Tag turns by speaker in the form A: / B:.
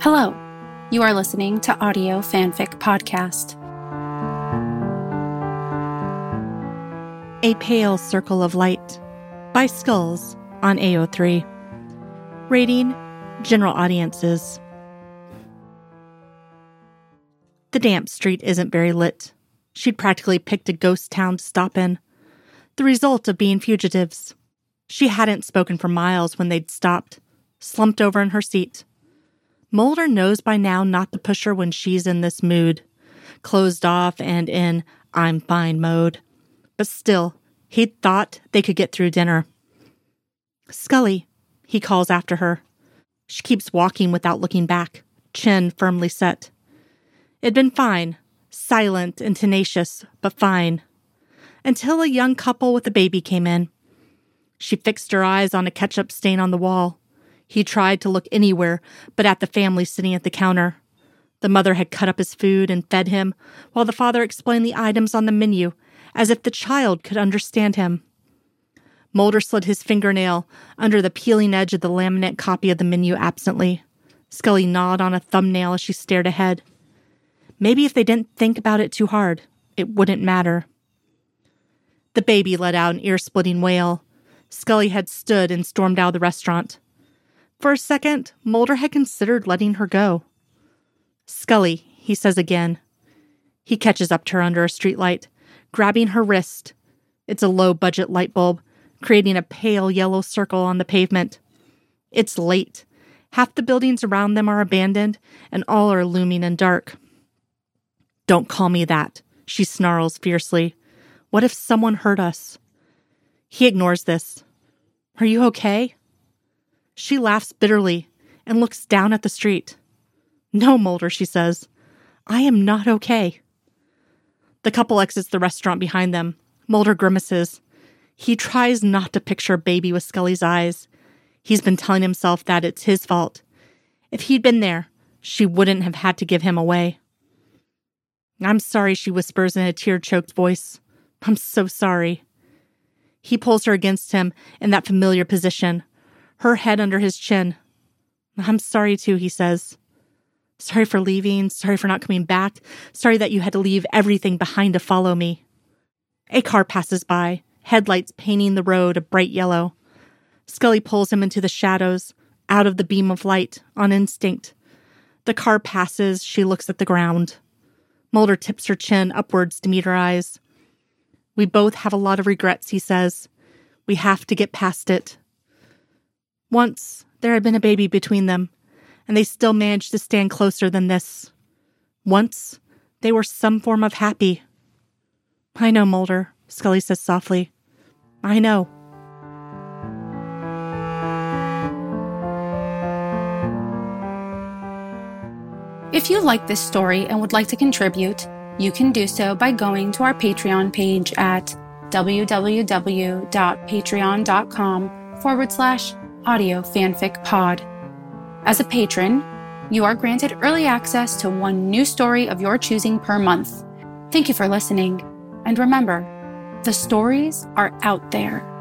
A: Hello, you are listening to Audio Fanfic Podcast.
B: A Pale Circle of Light by Skulls on AO3. Rating General Audiences. The damp street isn't very lit. She'd practically picked a ghost town to stop in. The result of being fugitives. She hadn't spoken for miles when they'd stopped, slumped over in her seat. Mulder knows by now not to push her when she's in this mood, closed off and in I'm fine mode. But still, he'd thought they could get through dinner. Scully, he calls after her. She keeps walking without looking back, chin firmly set. It'd been fine, silent and tenacious, but fine. Until a young couple with a baby came in. She fixed her eyes on a ketchup stain on the wall. He tried to look anywhere but at the family sitting at the counter. The mother had cut up his food and fed him, while the father explained the items on the menu as if the child could understand him. Mulder slid his fingernail under the peeling edge of the laminate copy of the menu absently. Scully gnawed on a thumbnail as she stared ahead. Maybe if they didn't think about it too hard, it wouldn't matter. The baby let out an ear splitting wail. Scully had stood and stormed out of the restaurant. For a second, Mulder had considered letting her go. Scully, he says again. He catches up to her under a streetlight, grabbing her wrist. It's a low budget light bulb, creating a pale yellow circle on the pavement. It's late. Half the buildings around them are abandoned, and all are looming and dark. Don't call me that, she snarls fiercely. What if someone hurt us? He ignores this. Are you okay? She laughs bitterly and looks down at the street. No, Mulder, she says. I am not okay. The couple exits the restaurant behind them. Mulder grimaces. He tries not to picture baby with Scully's eyes. He's been telling himself that it's his fault. If he'd been there, she wouldn't have had to give him away. I'm sorry, she whispers in a tear choked voice. I'm so sorry. He pulls her against him in that familiar position, her head under his chin. I'm sorry too, he says. Sorry for leaving, sorry for not coming back, sorry that you had to leave everything behind to follow me. A car passes by, headlights painting the road a bright yellow. Scully pulls him into the shadows, out of the beam of light, on instinct. The car passes, she looks at the ground. Mulder tips her chin upwards to meet her eyes. We both have a lot of regrets, he says. We have to get past it. Once there had been a baby between them, and they still managed to stand closer than this. Once they were some form of happy. I know, Mulder, Scully says softly. I know.
A: If you like this story and would like to contribute, you can do so by going to our Patreon page at www.patreon.com forward slash audio fanfic pod. As a patron, you are granted early access to one new story of your choosing per month. Thank you for listening, and remember, the stories are out there.